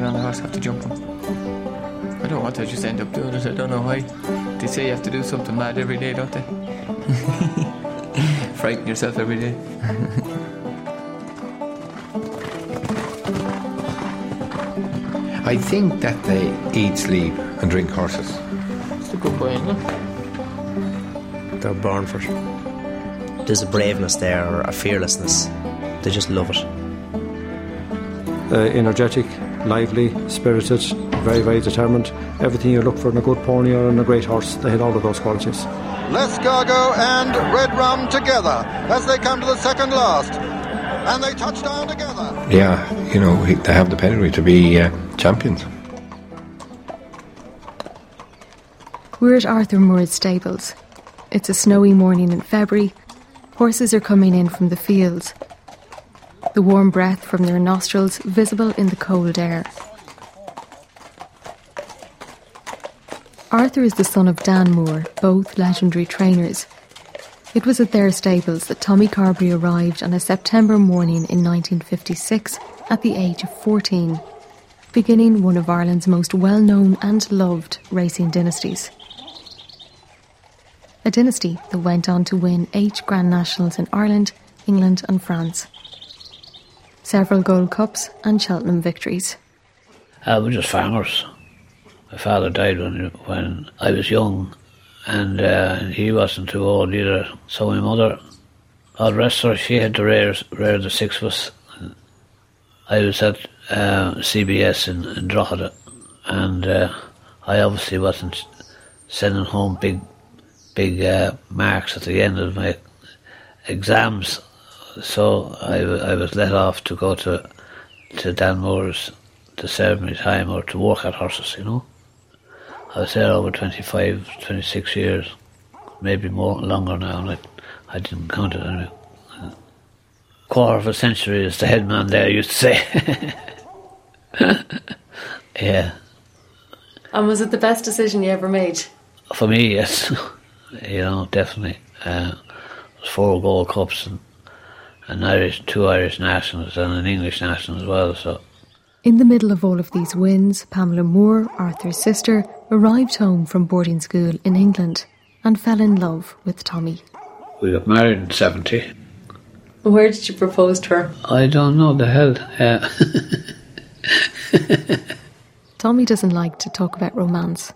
get on the horse after jumping. I don't want to just end up doing it. I don't know why. They say you have to do something mad every day, don't they? Frighten yourself every day. I think that they eat, sleep, and drink horses. It's a good point, isn't it? They're born for it. There's a braveness there, or a fearlessness. They just love it. Uh, energetic, lively, spirited, very, very determined. Everything you look for in a good pony or in a great horse, they had all of those qualities. L'Escargot and Red Rum together as they come to the second last. And they touch down together. Yeah, you know, they have the pedigree to be uh, champions. We're at Arthur Moore's stables. It's a snowy morning in February. Horses are coming in from the fields. The warm breath from their nostrils visible in the cold air. Arthur is the son of Dan Moore, both legendary trainers. It was at their stables that Tommy Carberry arrived on a September morning in 1956 at the age of 14, beginning one of Ireland's most well known and loved racing dynasties. A dynasty that went on to win eight Grand Nationals in Ireland, England, and France. Several Gold Cups and Cheltenham victories. Uh, we're just farmers. My father died when when I was young, and uh, he wasn't too old either. So my mother, God rest she had to rear, rear the six of us. I was at uh, CBS in, in Drogheda, and uh, I obviously wasn't sending home big, big uh, marks at the end of my exams. So I, I was let off to go to to Dan Moore's to serve my time or to work at horses, you know. I was there over 25, 26 years, maybe more longer now, and I, I didn't count it anyway. Quarter of a century, as the head man there used to say. yeah, And was it the best decision you ever made? for me, yes, you know, definitely. Uh, four Gold Cups and an Irish, two Irish nationals and an English national as well. So In the middle of all of these wins, Pamela Moore, Arthur's sister, arrived home from boarding school in England and fell in love with Tommy. we got married in seventy. Where did you propose to her? I don't know the hell. Uh, Tommy doesn't like to talk about romance,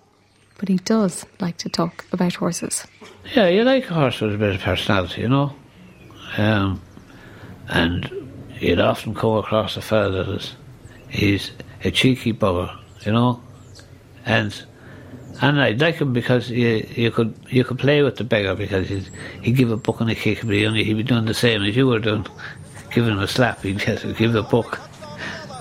but he does like to talk about horses. Yeah, you like a horse with a bit of personality, you know. Um, and you'd often come across a fella that is he's a cheeky bugger, you know. And and I like him because you you could you could play with the beggar because he'd he'd give a buck and a kick, but he only he'd be doing the same as you were doing, giving him a slap. He'd just give a buck.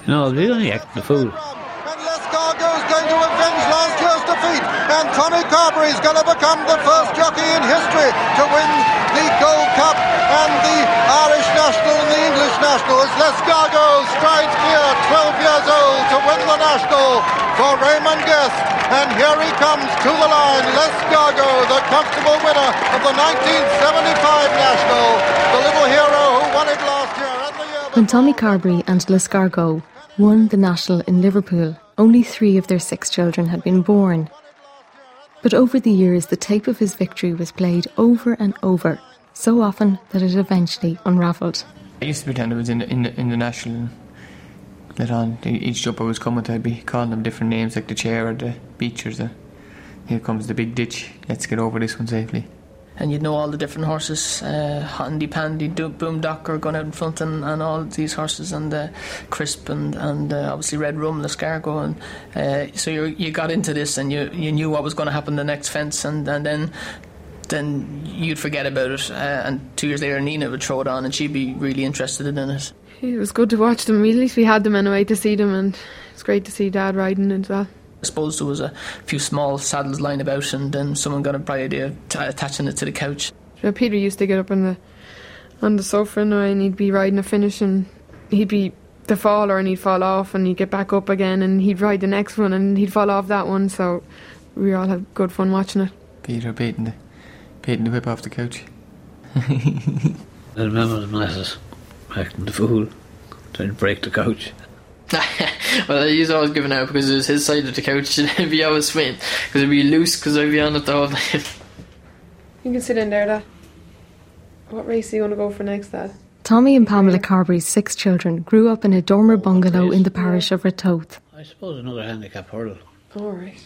You know, he only act the fool. And L'Escargot's going to avenge last year's And Tommy Carberry's going to become the first jockey in history to win the Gold Cup and the Irish National and the English National as L'Escargot strides clear, 12 years old, to win the National for Raymond Guest. And here he comes to the line, L'Escargot, the comfortable winner of the 1975 National, the little hero who won it last year and the year When Tommy Carberry and L'Escargot won the National in Liverpool, only three of their six children had been born. But over the years, the tape of his victory was played over and over, so often that it eventually unravelled. I used to pretend I was in the, in the, in the national. Let on each jumper was coming, to, I'd be calling them different names like the chair or the beach or uh, the. Here comes the big ditch. Let's get over this one safely. And you'd know all the different horses, uh, Handy Pandy, Do- Boom Docker going out in front, and, and all these horses, and uh, Crisp, and, and uh, obviously Red Rum, L'Escargot, and uh, so you you got into this, and you you knew what was going to happen the next fence, and, and then then you'd forget about it, uh, and two years later Nina would throw it on, and she'd be really interested in it. It was good to watch them. At least we had them anyway to see them, and it's great to see Dad riding as well. I suppose there was a few small saddles lying about, and then someone got a bright idea of t- attaching it to the couch. So Peter used to get up on the on the sofa anyway, and he'd be riding a finish, and he'd be the faller, and he'd fall off, and he'd get back up again, and he'd ride the next one, and he'd fall off that one. So we all had good fun watching it. Peter beating the, baiting the whip off the couch. I remember the masses acting the fool, trying to break the couch. well, he's always giving out because it was his side of the couch and he'd be always swaying because it'd be loose because I'd be on it the whole night. You can sit in there, Dad. What race do you want to go for next, Dad? Tommy and Pamela Carberry's six children grew up in a dormer oh, bungalow in the parish of Ratoath. I suppose another handicap hurdle. All right.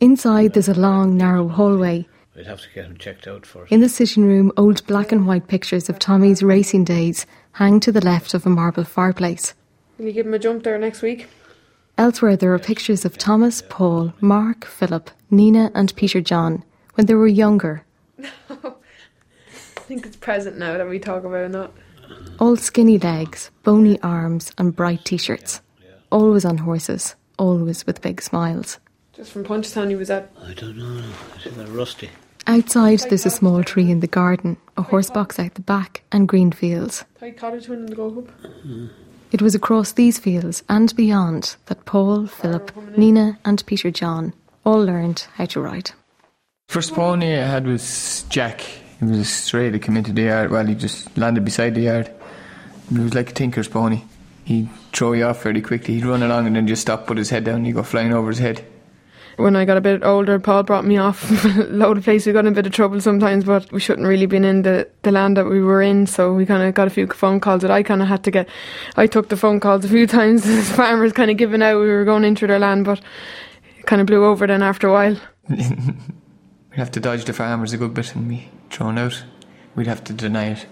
Inside, there's a long, narrow hallway. We'd have to get him checked out first. In the sitting room, old black and white pictures of Tommy's racing days hang to the left of a marble fireplace. Will you give him a jump there next week? Elsewhere, there are pictures of Thomas, Paul, Mark, Philip, Nina, and Peter John when they were younger, I think it's present now that we talk about it, not. all skinny legs, bony arms, and bright t shirts. Always on horses, always with big smiles. Just from Punchestown, he was at. I don't know. I think they're rusty. Outside, there's a small tree in the garden, a horse box out the back, and green fields. Tight cottage one in the Go Hub. It was across these fields and beyond that Paul, Philip, Nina, and Peter John all learned how to ride. First pony I had was Jack. He was a stray that came into the yard. Well, he just landed beside the yard. He was like a tinker's pony. He'd throw you off fairly quickly. He'd run along and then just stop, put his head down, and he'd go flying over his head. When I got a bit older, Paul brought me off a load of places. We got in a bit of trouble sometimes, but we shouldn't really been in the, the land that we were in. So we kind of got a few phone calls that I kind of had to get. I took the phone calls a few times as farmers kind of giving out we were going into their land, but it kind of blew over then after a while. We'd have to dodge the farmers a good bit and be thrown out. We'd have to deny it.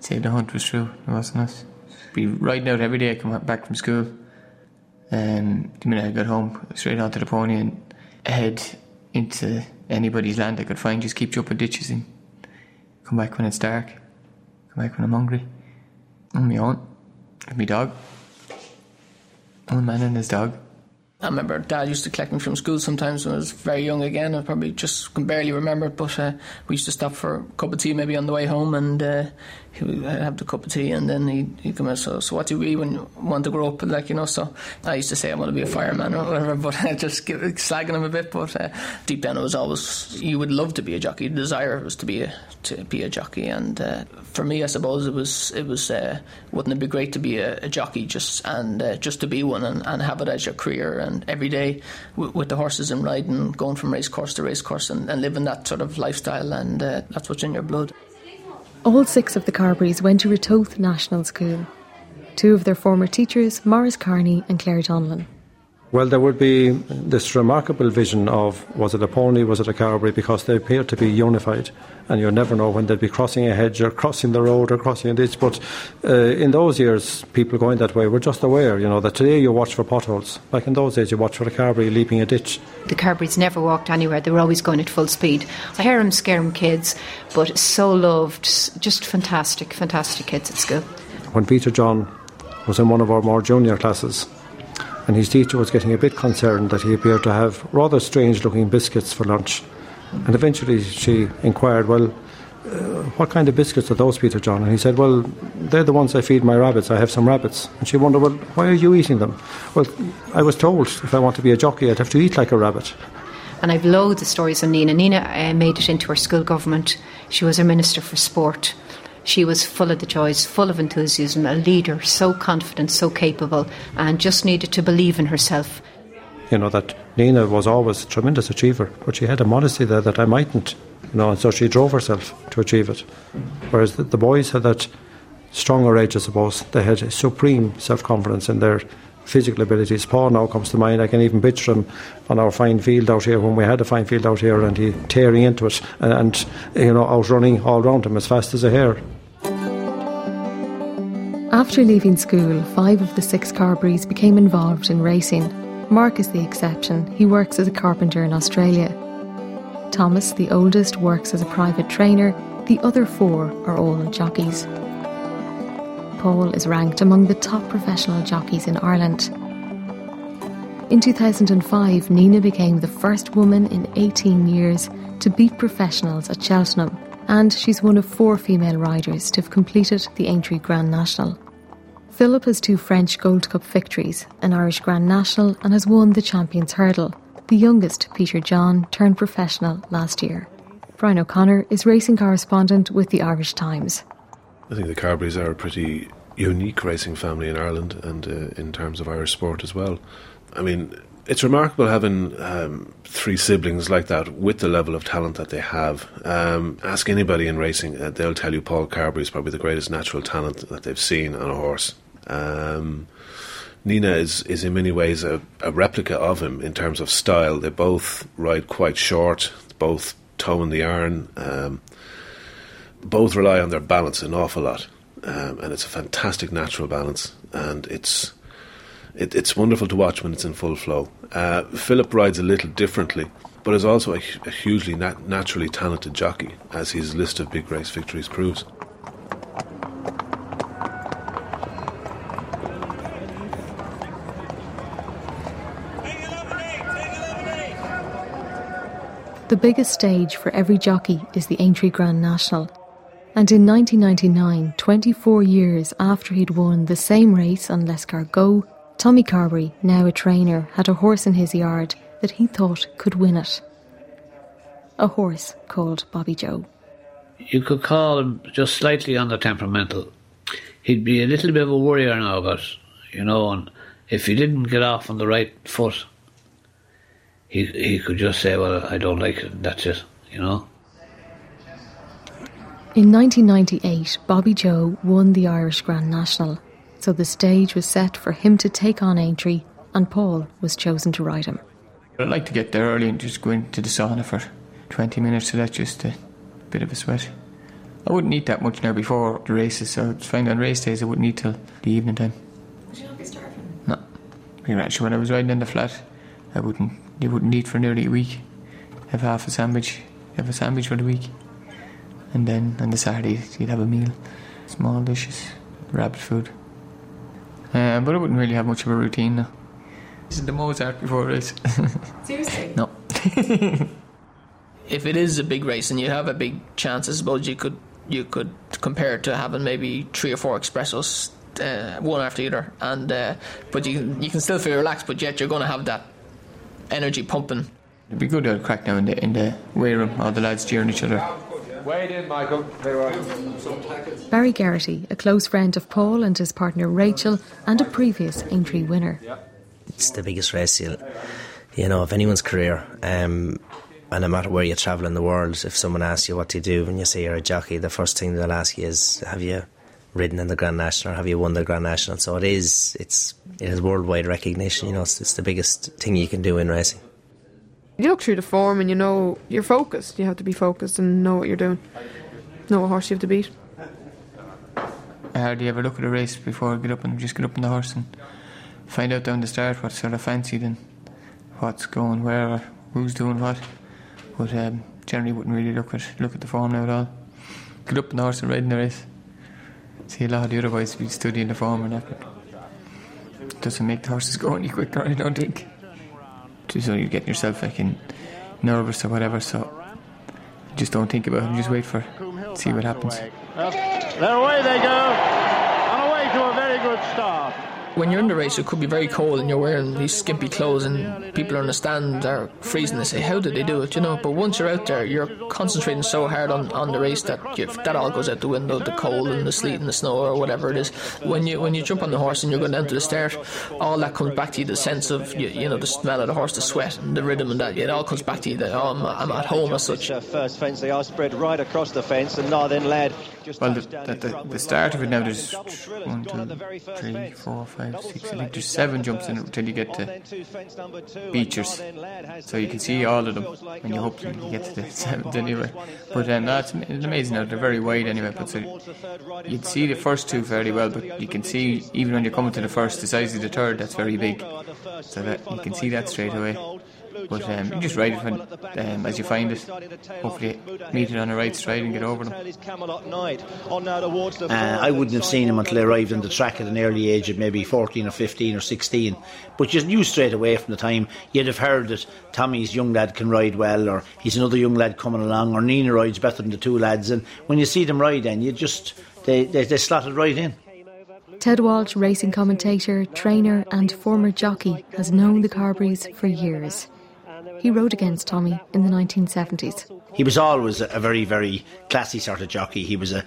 Say the hunt was true, it wasn't us. Be riding out every day, come back from school. Um, the minute I got home, straight onto the pony and head into anybody's land I could find. Just keep jumping ditches and come back when it's dark. Come back when I'm hungry. On my own. With my dog. One man and his dog. I remember Dad used to collect me from school sometimes when I was very young again. I probably just can barely remember it, but uh, we used to stop for a cup of tea maybe on the way home, and uh, he would have the cup of tea, and then he'd, he'd come out. So, so what do we when you want to grow up? Like you know, so I used to say I want to be a fireman or whatever, but uh, just give, slagging him a bit. But uh, deep down, it was always you would love to be a jockey. The desire was to be a to be a jockey, and uh, for me, I suppose it was it was uh, wouldn't it be great to be a, a jockey just and uh, just to be one and, and have it as your career and every day w- with the horses and riding, going from race course to race course and, and living that sort of lifestyle, and uh, that's what's in your blood. All six of the Carberries went to Ratoath National School. Two of their former teachers, Morris Carney and Claire Donlan. Well, there would be this remarkable vision of was it a pony, was it a Carberry, because they appear to be unified, and you never know when they'd be crossing a hedge or crossing the road or crossing a ditch. But uh, in those years, people going that way were just aware, you know, that today you watch for potholes. Like in those days, you watch for a Carberry leaping a ditch. The Carberries never walked anywhere. They were always going at full speed. I hear them scare them kids, but so loved, just fantastic, fantastic kids at school. When Peter John was in one of our more junior classes, and his teacher was getting a bit concerned that he appeared to have rather strange looking biscuits for lunch. And eventually she inquired, Well, uh, what kind of biscuits are those, Peter John? And he said, Well, they're the ones I feed my rabbits. I have some rabbits. And she wondered, Well, why are you eating them? Well, I was told if I want to be a jockey, I'd have to eat like a rabbit. And I've loads of stories on Nina. Nina uh, made it into her school government. She was a minister for sport. She was full of the joys, full of enthusiasm, a leader, so confident, so capable, and just needed to believe in herself. You know, that Nina was always a tremendous achiever, but she had a modesty there that I mightn't, you know, and so she drove herself to achieve it. Whereas the, the boys had that stronger edge, I suppose. They had supreme self confidence in their physical abilities. Paul now comes to mind. I can even picture him on our fine field out here when we had a fine field out here, and he tearing into it and, and you know outrunning all round him as fast as a hare. After leaving school, five of the six Carberries became involved in racing. Mark is the exception. He works as a carpenter in Australia. Thomas, the oldest, works as a private trainer. The other four are all jockeys. Paul is ranked among the top professional jockeys in Ireland. In 2005, Nina became the first woman in 18 years to beat professionals at Cheltenham, and she's one of four female riders to have completed the Aintree Grand National. Philip has two French Gold Cup victories, an Irish Grand National, and has won the Champions Hurdle. The youngest, Peter John, turned professional last year. Brian O'Connor is racing correspondent with the Irish Times. I think the Carberries are a pretty unique racing family in Ireland and uh, in terms of Irish sport as well. I mean, it's remarkable having um, three siblings like that with the level of talent that they have. Um, ask anybody in racing, uh, they'll tell you Paul Carberry is probably the greatest natural talent that they've seen on a horse. Um, Nina is, is in many ways a, a, replica of him in terms of style. They both ride quite short, both toe in the iron, um, both rely on their balance an awful lot. Um, and it's a fantastic natural balance, and it's it, it's wonderful to watch when it's in full flow. Uh, Philip rides a little differently, but is also a, a hugely nat- naturally talented jockey, as his list of big race victories proves. The biggest stage for every jockey is the Aintree Grand National. And in 1999, 24 years after he'd won the same race on L'Escargot, Tommy Carberry, now a trainer, had a horse in his yard that he thought could win it. A horse called Bobbyjo. You could call him just slightly under temperamental. He'd be a little bit of a worrier now, but you know, and if he didn't get off on the right foot, he he could just say, "Well, I don't like it." That's it, you know. In 1998, Bobbyjo won the Irish Grand National, so the stage was set for him to take on Aintree, and Paul was chosen to ride him. I'd like to get there early and just go into the sauna for 20 minutes, so that's just a bit of a sweat. I wouldn't eat that much now before the races, so it's fine on race days I wouldn't eat till the evening time. Would you not be starving? No. Actually, when I was riding in the flat, I wouldn't you wouldn't eat for nearly a week. Have half a sandwich, have a sandwich for the week. And then on the Saturday, you'd have a meal. Small dishes, rabbit food. Uh, but I wouldn't really have much of a routine now. This is the Mozart before a race. Seriously? no. if it is a big race and you have a big chance, I suppose you could you could compare it to having maybe three or four expressos, uh, one after the other, and uh, but you you can still feel relaxed, but yet you're going to have that energy pumping. It'd be good to crack now in the in the weigh room, all the lads cheering each other. Wade in, Michael. Barry Geraghty, a close friend of Paul and his partner Rachel, and a previous Aintree winner. It's the biggest race you'll, you know, of anyone's career. Um, and no matter where you travel in the world, if someone asks you what do you do when you say you're a jockey, the first thing they'll ask you is, "Have you ridden in the Grand National? Or have you won the Grand National?" So it is, it's, it has worldwide recognition. You know, it's, it's the biggest thing you can do in racing. You look through the form and you know you're focused. You have to be focused and know what you're doing. Know what horse you have to beat. Uh, do you ever look at a race before you get up and just get up on the horse and find out down the start what's sort of fancied and what's going where or who's doing what? But um, generally wouldn't really look at look at the form now at all. Get up on the horse and ride in the race. See a lot of the other boys be studying the form and that, but it doesn't make the horses go any quicker, I don't think. So you're getting yourself fucking nervous or whatever, so just don't think about it, just wait for see what happens. Away they go, and away to a very good start. When you're in the race, it could be very cold and you're wearing these skimpy clothes, and people on the stand are freezing. They say, "How did they do it?" You know. But once you're out there, you're concentrating so hard on, on the race that you, that all goes out the window. The cold and the sleet and the snow or whatever it is. When you when you jump on the horse and you're going down to the start, all that comes back to you. The sense of you, you know the smell of the horse, the sweat and the rhythm and that. It all comes back to you. That oh, I'm, I'm at home as such. Uh, first fence, they are spread right across the fence, and now then led. Well, the, the, the, the start of it now, there's one, two, three, four, five, six. I think there's seven jumps in until you get to Becher's. So you can see all of them, and you hope you get to the seventh anyway. But um, that's it's amazing now. They're very wide anyway. But so you'd see the first two fairly well, but you can see even when you're coming to the first, the size of the third, that's very big. So that you can see that straight away. But um, you just ride it when, um, as you find it. Hopefully, meet it on the right stride and get over them. Uh, I wouldn't have seen him until I arrived on the track at an early age of maybe 14 or 15 or 16. But you knew straight away from the time you'd have heard that Tommy's young lad can ride well, or he's another young lad coming along, or Nina rides better than the two lads. And when you see them ride, then you just they, they, they slotted right in. Ted Walsh, racing commentator, trainer, and former jockey, has known the Carberrys for years. He rode against Tommy in the 1970s. He was always a very, very classy sort of jockey. He was a,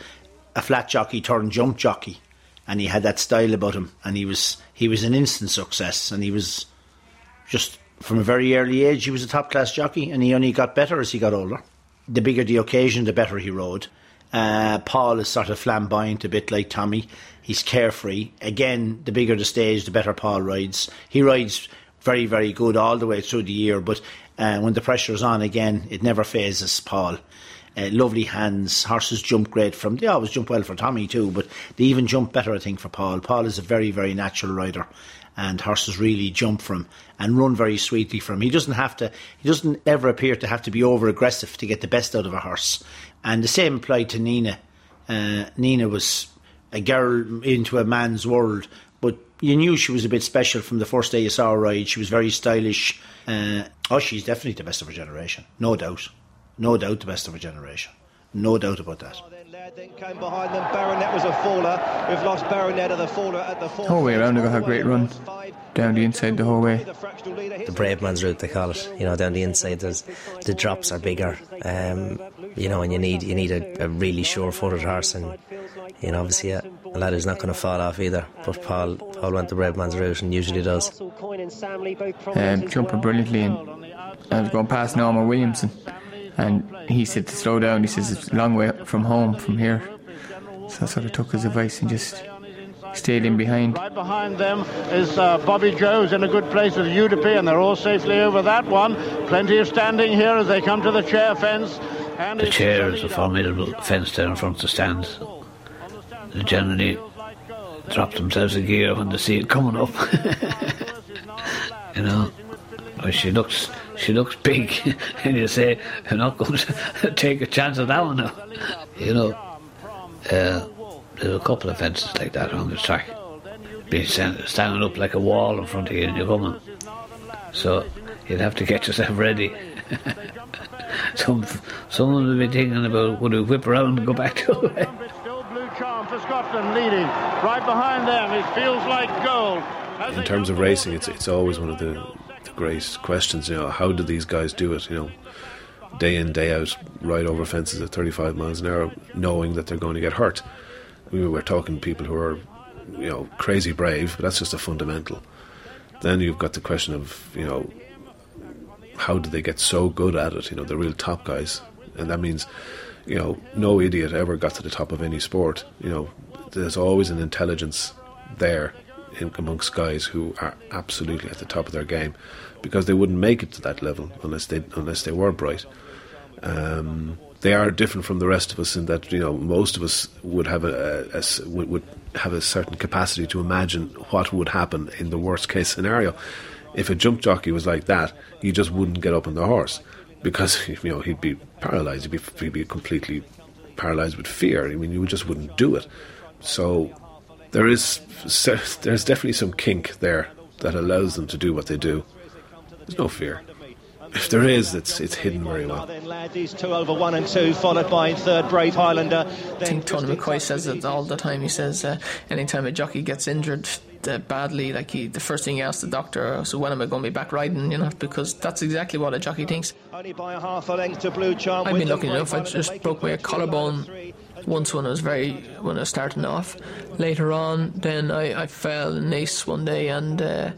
a flat jockey turned jump jockey. and he had that style about him, and he was he was an instant success, and he was just from a very early age he was a top class jockey, and he only got better as he got older. The bigger the occasion, the better he rode. Uh, Paul is sort of flamboyant, a bit like Tommy. He's carefree. Again, the bigger the stage, the better Paul rides. He rides very, very good all the way through the year, but uh, when the pressure is on again, it never phases Paul. Uh, lovely hands. Horses jump great from. They always jump well for Tommy too, but they even jump better, I think, for Paul. Paul is a very, very natural rider, and horses really jump from and run very sweetly from. He doesn't have to. He doesn't ever appear to have to be over aggressive to get the best out of a horse. And the same applied to Nina. Uh, Nina was a girl into a man's world, but you knew she was a bit special from the first day you saw her ride. She was very stylish. Uh, oh, she's definitely the best of her generation, no doubt. No doubt the best of her generation. No doubt about that. Then came behind them. Baronet was a faller. We've lost Baronet of the faller at the whole way around. They got a great run down the inside the whole way. The brave man's route, they call it. You know, down the inside, there's the drops are bigger. Um, you know, and you need you need a, a really sure-footed horse, and you know, obviously a, a lad who's not going to fall off either. But Paul Paul went the brave man's route and usually does. Um, jumping brilliantly, and I was going past Norman Williamson and he said to slow down. He says it's a long way from home from here. So I sort of took his advice and just stayed in behind. Right behind them is uh, Bobbyjo's in a good place with Eudipe, and they're all safely over that one. Plenty of standing here as they come to the chair fence. And the chair is a formidable fence there in front of the stands. Generally drop themselves a gear when they see it coming up. you know, well, she looks she looks big, and you say you're not going to take a chance of that one now. You know, uh, there's a couple of fences like that on the track, being standing up like a wall in front of you, and you're coming. So you'd have to get yourself ready. Some someone will be thinking about would we whip around and go back to Scotland leading right behind them. It feels like gold. In terms of racing, it's it's always one of the the great questions. You know, how do these guys do it? You know, day in day out, ride over fences at 35 miles an hour, knowing that they're going to get hurt. We were talking people who are, you know, crazy brave, but that's just a fundamental. Then you've got the question of, you know, how do they get so good at it? You know, the real top guys, and that means, you know, no idiot ever got to the top of any sport. You know, there's always an intelligence there in, amongst guys who are absolutely at the top of their game because they wouldn't make it to that level unless they unless they were bright. Um, they are different from the rest of us in that you know most of us would have a, a, a, would, have a certain capacity to imagine what would happen in the worst case scenario. If a jump jockey was like that, he just wouldn't get up on the horse because you know he'd be paralyzed. He'd be, he'd be completely paralyzed with fear. I mean, you just wouldn't do it. So there is there's definitely some kink there that allows them to do what they do. There's no fear. If there is, it's it's hidden very well. These two over one and two, followed by third Brave Highlander. I think Tony McCoy says it all the time. He says uh, anytime a jockey gets injured uh, badly, like he, the first thing he asks the doctor, so when am I going to be back riding? You know, because that's exactly what a jockey thinks. Only by a half a length to Blue Charm. I've been lucky enough. I just broke my collarbone once when I was very when I was starting off. Later on, then I, I fell in Naas one day and. Uh,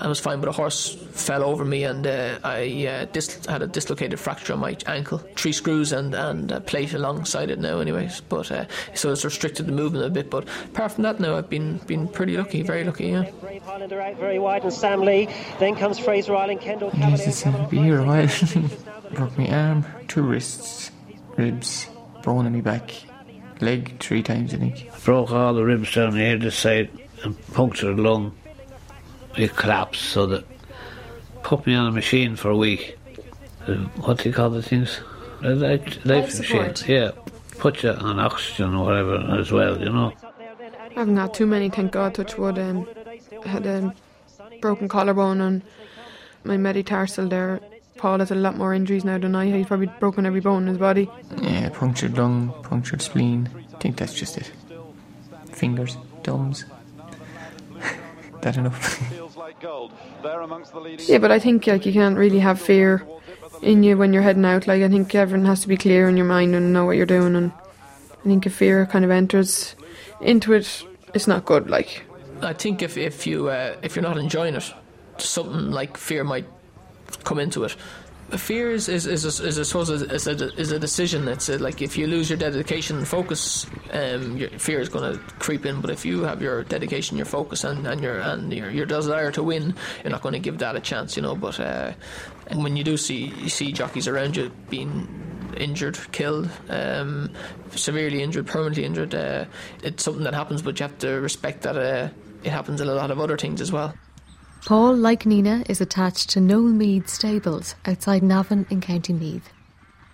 I was fine, but a horse fell over me and uh, I uh, dis- had a dislocated fracture on my ankle, three screws and, and a plate alongside it now, anyways. But uh, so it's restricted the movement a bit. But apart from that, now I've been been pretty lucky, very lucky. Yeah. Brave Highlander out very wide, and Sam Lee. Then comes Fraser Island, Kendall Jesus, I'll be here a while. Broke my arm, two wrists, ribs, bone in my back, leg three times, I think. Broke all the ribs down here this side and punctured a lung it collapsed so that put me on a machine for a week. Uh, what do you call the things? A life, life machine. Yeah, put you on oxygen or whatever as well. You know. I haven't got too many, thank God. Touch wood. Um, I had a broken collarbone and my metatarsal there. Paul has a lot more injuries now than I. He's probably broken every bone in his body. Yeah, punctured lung, punctured spleen. I think that's just it. Fingers, thumbs. that enough. yeah, but I think like you can't really have fear in you when you're heading out. Like I think everyone has to be clear in your mind and know what you're doing. And I think if fear kind of enters into it, it's not good. Like, I think if if you uh, if you're not enjoying it, something like fear might come into it. Fear is is is, is, is I suppose is a, is a decision. It's a, like if you lose your dedication and focus, um, your fear is going to creep in. But if you have your dedication, your focus, and, and your and your, your desire to win, you're not going to give that a chance, you know. But uh, when you do see you see jockeys around you being injured, killed, um, severely injured, permanently injured, uh, it's something that happens. But you have to respect that uh, it happens in a lot of other things as well. Paul, like Nina, is attached to Noel Meade Stables outside Navan in County Meath.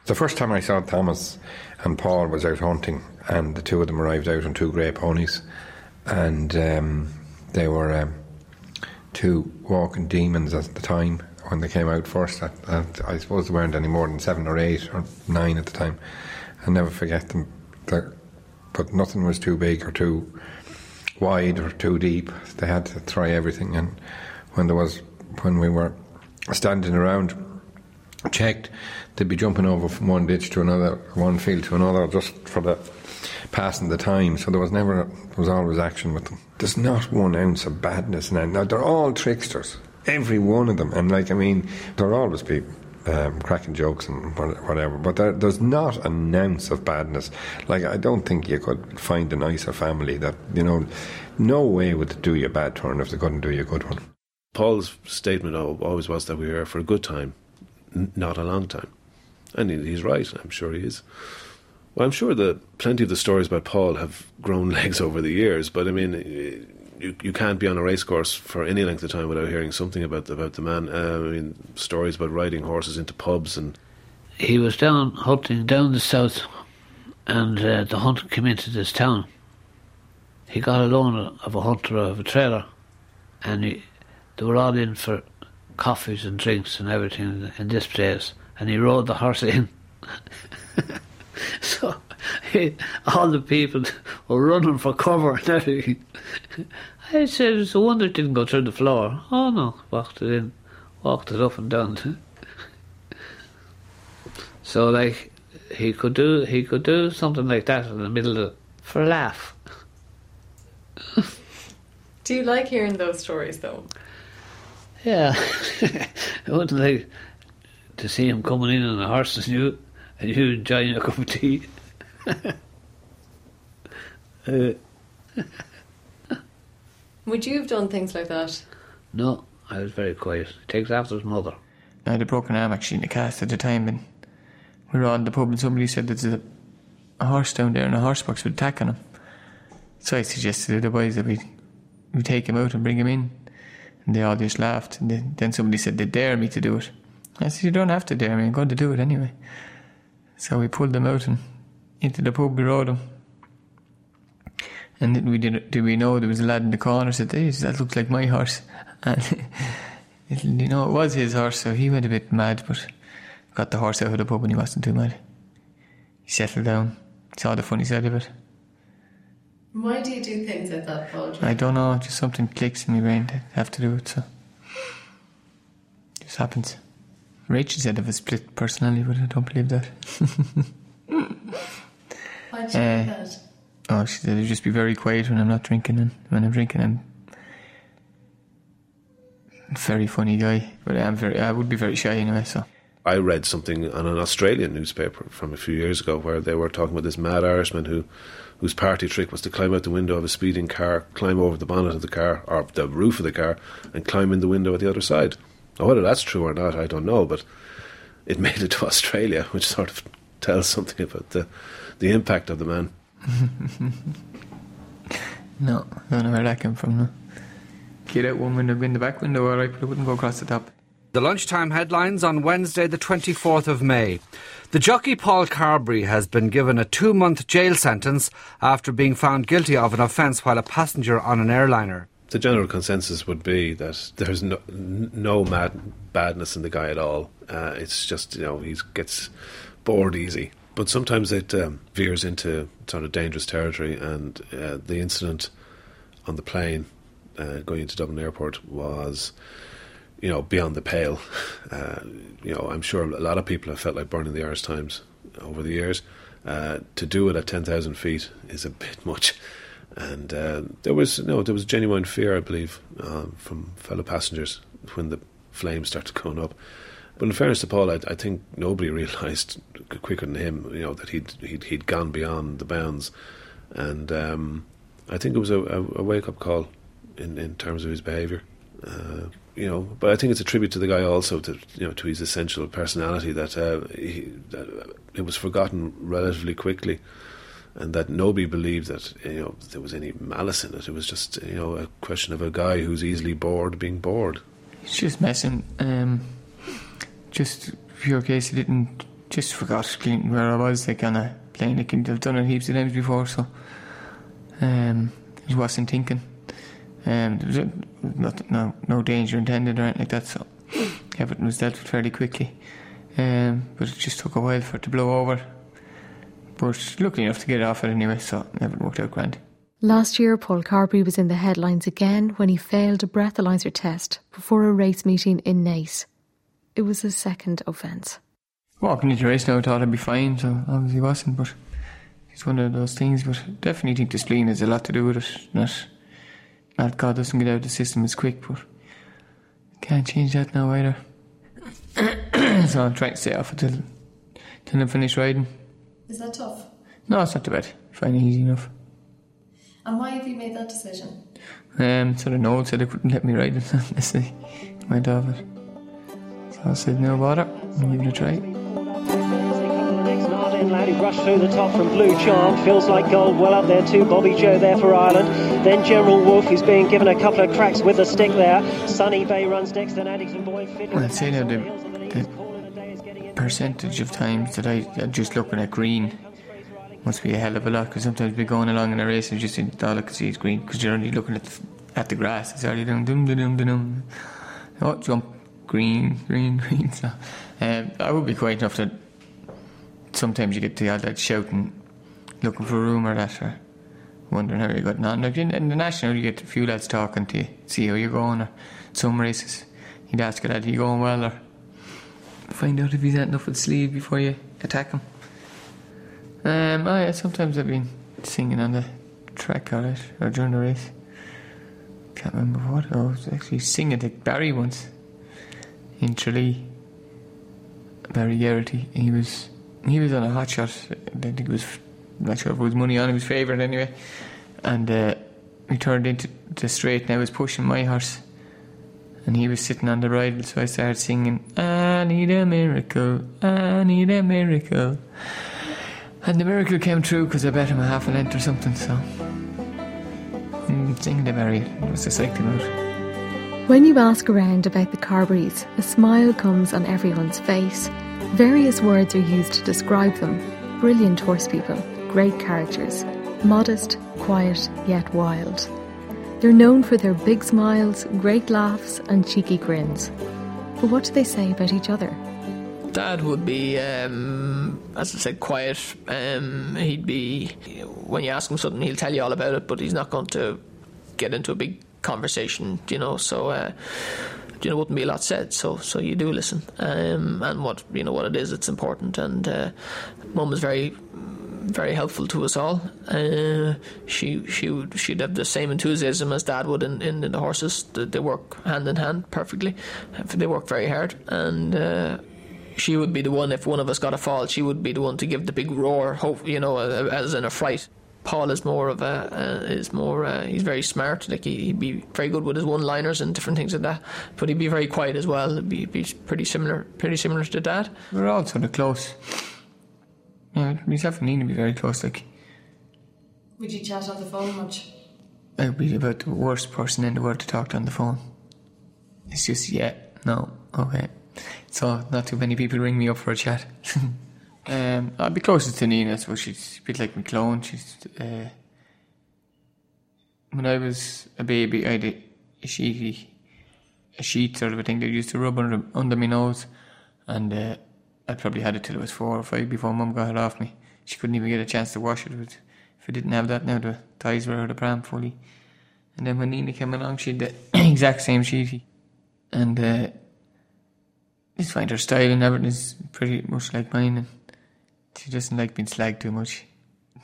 The first time I saw Thomas and Paul was out hunting, and the two of them arrived out on two grey ponies, and um, they were um, two walking demons at the time when they came out first. I, I, I suppose they weren't any more than seven or eight or nine at the time. I'll never forget them. They're, but nothing was too big or too wide or too deep. They had to try everything, and when there was when we were standing around checked they'd be jumping over from one ditch to another one field to another just for the passing the time so there was never there was always action with them there's not one ounce of badness now now they're all tricksters every one of them and like I mean there'll always be um, cracking jokes and whatever, but there, there's not an ounce of badness. Like I don't think you could find a nicer family that you know. No way would do you a bad turn if they couldn't do you a good one. Paul's statement always was that we were for a good time, n- not a long time. And he's right, I'm sure he is. Well, I'm sure that plenty of the stories about Paul have grown legs over the years, but I mean, you, you can't be on a racecourse for any length of time without hearing something about about the man. Uh, I mean, stories about riding horses into pubs and. He was down hunting down the south, and uh, the hunt came into this town. He got a loan of a hunter of a trailer, and he they were all in for coffees and drinks and everything in this place, and he rode the horse in. so he, all the people were running for cover and everything. I said, it's a wonder it didn't go through the floor. Oh no, walked it in, walked it up and down. so like he could do he could do something like that in the middle of for a laugh. do you like hearing those stories though? Yeah, I wouldn't like to see him coming in on a horse and you and you enjoying a cup of tea. uh, Would you have done things like that? No, I was very quiet. He takes after his mother. I had a broken arm actually in the cast at the time, and we were on the pub, and somebody said there's a, a horse down there in a horse box with a tack on him. So I suggested to the boys that we we take him out and bring him in. They all just laughed. And then somebody said they dare me to do it. I said, You don't have to dare me, I'm going to do it anyway. So we pulled them out and into the pub, we rode them. And then we did, did we know there was a lad in the corner said, Hey, that looks like my horse. And you know, it was his horse, so he went a bit mad, but got the horse out of the pub and he wasn't too mad. He settled down, saw the funny side of it. Why do you do things like that, Paul? I don't know, just something clicks in my brain to have to do it, so. It just happens. Rachel said I have a split personality, but I don't believe that. Why'd you uh, that? Oh, she said I'd just be very quiet when I'm not drinking, and when I'm drinking, I'm very funny guy, but I'm very, I would be very shy anyway, so. I read something on an Australian newspaper from a few years ago where they were talking about this mad Irishman who whose party trick was to climb out the window of a speeding car, climb over the bonnet of the car, or the roof of the car, and climb in the window at the other side. Now, whether that's true or not, I don't know, but it made it to Australia, which sort of tells something about the, the impact of the man. no, I don't know where that came from. No. Get out one window, in the back window, but it wouldn't go across the top. The lunchtime headlines on Wednesday, the 24th of May. The jockey Paul Carberry has been given a two month jail sentence after being found guilty of an offence while a passenger on an airliner. The general consensus would be that there's no, no mad, badness in the guy at all. Uh, it's just, you know, he gets bored easy. But sometimes it um, veers into sort of dangerous territory, and uh, the incident on the plane uh, going into Dublin Airport was you know, beyond the pale. Uh, you know, I'm sure a lot of people have felt like burning the Irish Times over the years. Uh, to do it at 10,000 feet is a bit much. and uh, there was no, there was genuine fear, I believe, um, from fellow passengers when the flames started going up. But in fairness to Paul, I, I think nobody realised quicker than him, you know, that he'd he'd, he'd gone beyond the bounds, and um, I think it was a, a, a wake up call in, in terms of his behaviour. Uh, you know, but I think it's a tribute to the guy also to you know to his essential personality that, uh, he, that it was forgotten relatively quickly, and that nobody believed that you know there was any malice in it. It was just you know a question of a guy who's easily bored being bored. It's just messing. Um, just pure case he didn't just forgot where I was. They kind of playing. Like I've done it heaps of times before, so um, he wasn't thinking. Um, there was a, not, no no danger intended or anything like that. So everything was dealt with fairly quickly. Um, but it just took a while for it to blow over. But lucky enough to get off it anyway, so everything worked out grand. Last year, Paul Carberry was in the headlines again when he failed a breathalyzer test before a race meeting in Naas. It was his second offence. Walking into the race now, I thought I'd be fine, so obviously wasn't, but it's one of those things. But definitely think the spleen has a lot to do with it. Not, not God doesn't get out of the system as quick, but can't change that now either. so I'm trying to stay off until, until I finish riding. Is that tough? No, it's not too bad. I find it easy enough. And why have you made that decision? Um, so the Noel said they couldn't let me ride it unless they went off it. So I said, no bother, I'll give it a try. lad who rushed through the top from Blue Charm. Feels like gold well up there too. Bobbyjo there for Ireland. Then General Wolfe, is being given a couple of cracks with the stick there. Sunny Bay runs next, then Addington Boy I'd say now the, the percentage of times that I just looking at green must be a hell of a lot because sometimes we're going along in a race and just all I can see is green because you're only looking at the, at the grass. It's already dum dum dum dum dum. Oh, jump green, green, green. So, um, I would be quite enough that sometimes you get the odd like shouting, looking for a room or that, or wondering how you're getting on. Like in, in the national, you get a few lads talking to you, see how you're going, or some races, you'd ask a lad, are you going well, or find out if he's had enough with sleeve before you attack him. Um, oh yeah, sometimes I've been singing on the track, alright, or during the race. Can't remember what. Oh, I was actually singing to Barry once in Tralee. Barry Geraghty. He was he was on a hot shot. I think it was not sure if it was money on he was favourite anyway. And uh, we turned into the straight and I was pushing my horse. And he was sitting on the bridle, so I started singing, I need a miracle, I need a miracle. And the miracle came true because I bet him a half a length or something, so. Mm, singing to Barry was a sight to note. When you ask around about the Carberrys, a smile comes on everyone's face. Various words are used to describe them brilliant horse people, great characters, modest, quiet, yet wild. They're known for their big smiles, great laughs, and cheeky grins. But what do they say about each other? Dad would be, um, as I said, quiet. Um, he'd be, when you ask him something, he'll tell you all about it, but he's not going to get into a big conversation, you know. So, uh, you know, wouldn't be a lot said. So, so you do listen, um, and what you know, what it is, it's important. And uh, Mum is very, very helpful to us all. Uh, she she would she'd have the same enthusiasm as Dad would in, in, in the horses. They, work hand in hand perfectly. They work very hard, and. Uh, she would be the one if one of us got a fall. She would be the one to give the big roar, hope you know, as in a fright. Paul is more of a uh, is more uh, he's very smart. Like he, would be very good with his one liners and different things like that. But he'd be very quiet as well. He'd be, be pretty similar, pretty similar to Dad. We're all sort of close. Yeah, myself and Nina be very close. Like Would you chat on the phone much? I'd be about the worst person in the world to talk to on the phone. It's just yeah, no, okay. So not too many people ring me up for a chat. um, I'd be closest to Nina, so she's a bit like my clone. She's uh, when I was a baby, I had a, a sheety, a sheet sort of a thing that used to rub under, under my nose, and uh, I probably had it till it was four or five before Mum got it off me. She couldn't even get a chance to wash it. If I didn't have that, now the ties were out of pram fully. And then when Nina came along, she had the exact same sheety, and. Uh, just find her style and everything is pretty much like mine, and she doesn't like being slagged too much.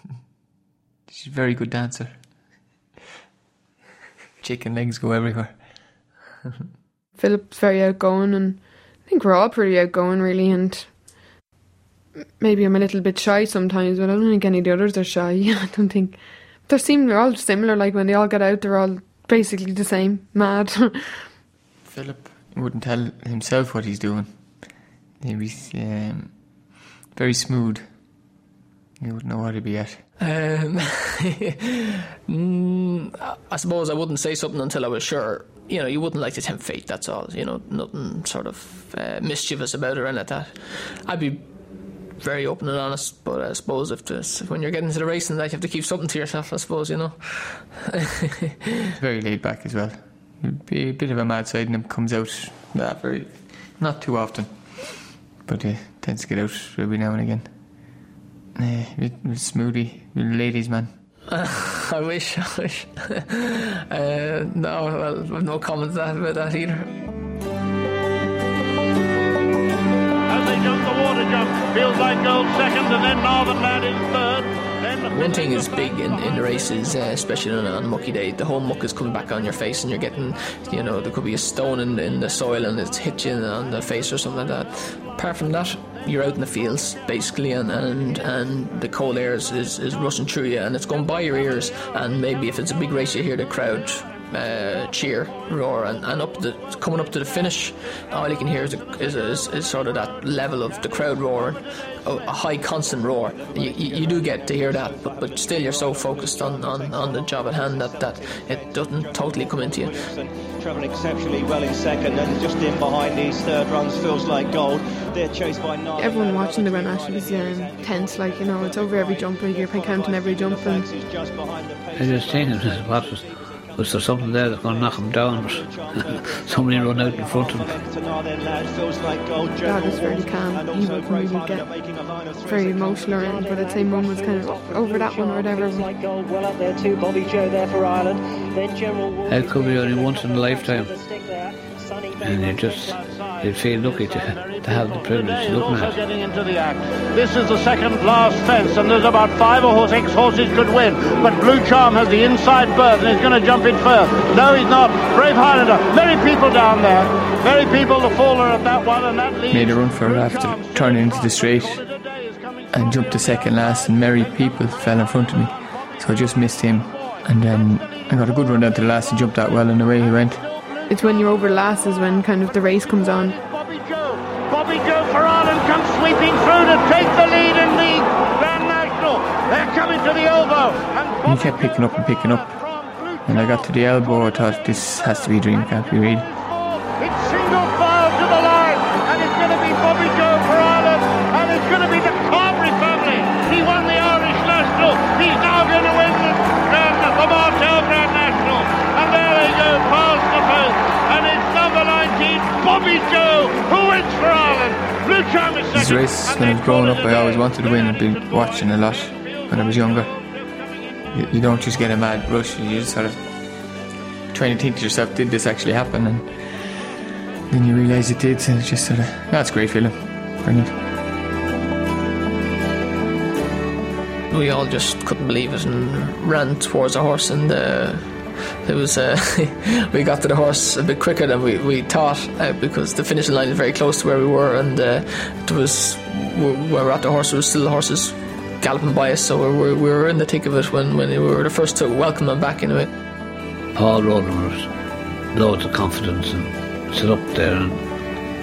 She's a very good dancer. chicken legs go everywhere. Philip's very outgoing, and I think we're all pretty outgoing, really. And maybe I'm a little bit shy sometimes, but I don't think any of the others are shy. I don't think they seem they're all similar. Like when they all get out, they're all basically the same, mad. Philip wouldn't tell himself what he's doing. He was um, very smooth. You wouldn't know what he'd be at. Um, mm, I suppose I wouldn't say something until I was sure. You know, you wouldn't like to tempt fate. That's all. You know, nothing sort of uh, mischievous about it or anything like that. I'd be very open and honest, but I suppose if this, when you're getting into the racing, that you have to keep something to yourself. I suppose you know. very laid back as well. Be a bit of a mad side and him comes out. Nah, very, not too often, but uh, tends to get out every now and again. Uh, smoothie, ladies man. I wish, I wish. uh, no, well, no comments about that either. Feels like gold second, and then Northern Lad third. One thing is big in, in the races, uh, especially on, on mucky day, the whole muck is coming back on your face, and you're getting, you know, there could be a stone in, in the soil and it's hit you on the face or something like that. Apart from that, you're out in the fields basically, and and, and the cold air is, is, is rushing through you, and it's going by your ears. And maybe if it's a big race, you hear the crowd uh, cheer, roar, and, and up the coming up to the finish, all you can hear is, is, is, is sort of that level of the crowd roaring, a, a high constant roar. You, you, you, do get to hear that, but, but still you're so focused on, on, on the job at hand that, that it doesn't totally come into you. Travelling exceptionally well in second, and just in behind these third runs feels like gold. They're chased by nine. Everyone watching the Grand National is um, tense, like you know, it's over every jump, like you're counting every jump. And I just thinking, what was was there something there that's going to knock him down? Somebody run out in front of him. Dad was very calm. He would really get very emotional around, but I'd say Mum was kind of over that one or whatever. Well up there too, Bobbyjo there for Ireland. Then General It could be only once in a lifetime. And you just you feel lucky to, to have the privilege to look at. Getting into the act. This is the second last fence, and there's about five or six horses could win. But Blue Charm has the inside berth, and he's going to jump in first. No, he's not. Brave Highlander. Merry People down there. Merry People. The faller at that one, and that leads. Made a run for it after turning into the straight and jumped to second last, and Merry People fell in front of me, so I just missed him. And then I got a good run down to the last and jumped that well, and away he went it's when you're over last is when kind of the race comes on. Bobbyjo, for Ireland comes sweeping through to take the lead in the Grand National. They're coming to the elbow. And he kept picking up and picking up. And I got to the elbow, I thought this has to be dream, can't be real. It's single file to the line, and it's going to be Bobby Joe for Ireland, and it's going to be the 19, Bobby Joe, who wins for Ireland. Blue Charm is second. This race, when I was growing up, I always wanted to win. I've been watching a lot when I was younger. You, you don't just get a mad rush, you just sort of trying to think to yourself, did this actually happen? And then you realise it did, and it's just sort of, that's a great feeling. Brilliant. We all just couldn't believe it and ran towards the horse and uh, it was uh, we got to the horse a bit quicker than we, we thought uh, because the finishing line is very close to where we were and uh, it was where we were at the horse there was still the horses galloping by us so we were, we were in the thick of it when, when we were the first to welcome them back into it. Paul Roden was loads of confidence and sit up there and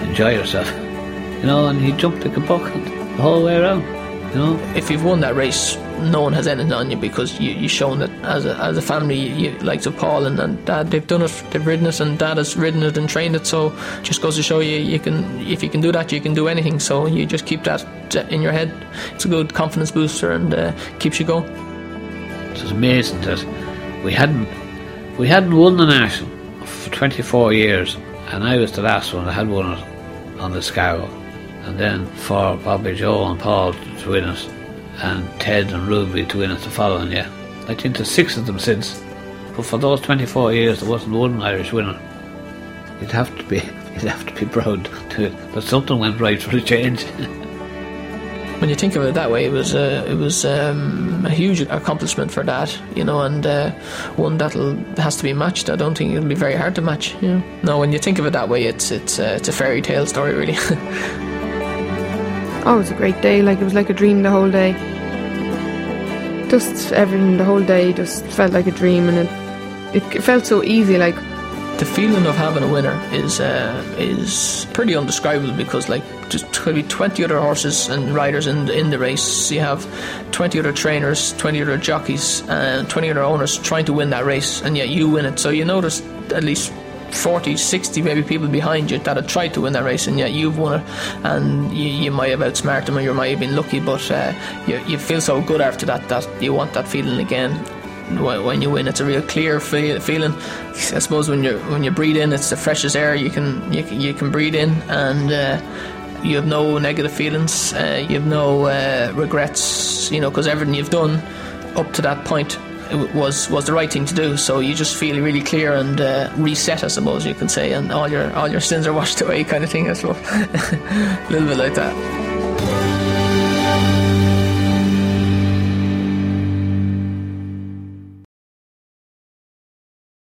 enjoy yourself you know and he jumped like a buck the whole way around you know if you've won that race no one has anything on you because you, you've shown that as a, as a family, you, like to Paul and, and Dad, they've done it, they've ridden it, and Dad has ridden it and trained it. So just goes to show you, you can if you can do that, you can do anything. So you just keep that in your head. It's a good confidence booster and uh, keeps you going. It was amazing that we hadn't we hadn't won the national for 24 years, and I was the last one that had won it on L'Escargot. And then for Bobbyjo and Paul to win it and Ted and Ruby to win it the following year. I think there's six of them since. But for those 24 years, there wasn't one Irish winner. You'd have to be, you'd have to be proud to, that something went right for a change. when you think of it that way, it was uh, it was um, a huge accomplishment for that, you know, and uh, one that has to be matched. I don't think it'll be very hard to match. You know? No, when you think of it that way, it's it's uh, it's a fairy tale story, really. oh, it was a great day. Like it was like a dream the whole day. Just everything, the whole day, just felt like a dream, and it it felt so easy. Like the feeling of having a winner is uh, is pretty undescribable because like just maybe 20 other horses and riders in in the race you have 20 other trainers 20 other jockeys and 20 other owners trying to win that race and yet you win it so you notice at least 40, 60 maybe people behind you that had tried to win that race and yet you've won it and you, you might have outsmarted them or you might have been lucky but uh, you, you feel so good after that that you want that feeling again when you win. It's a real clear feel, feeling. I suppose when you when you breathe in, it's the freshest air you can you can, you can breathe in, and uh, you have no negative feelings. Uh, you have no uh, regrets. You know, because everything you've done up to that point was was the right thing to do. So you just feel really clear and uh, reset, I suppose you can say, and all your all your sins are washed away, kind of thing. I suppose, a little bit like that.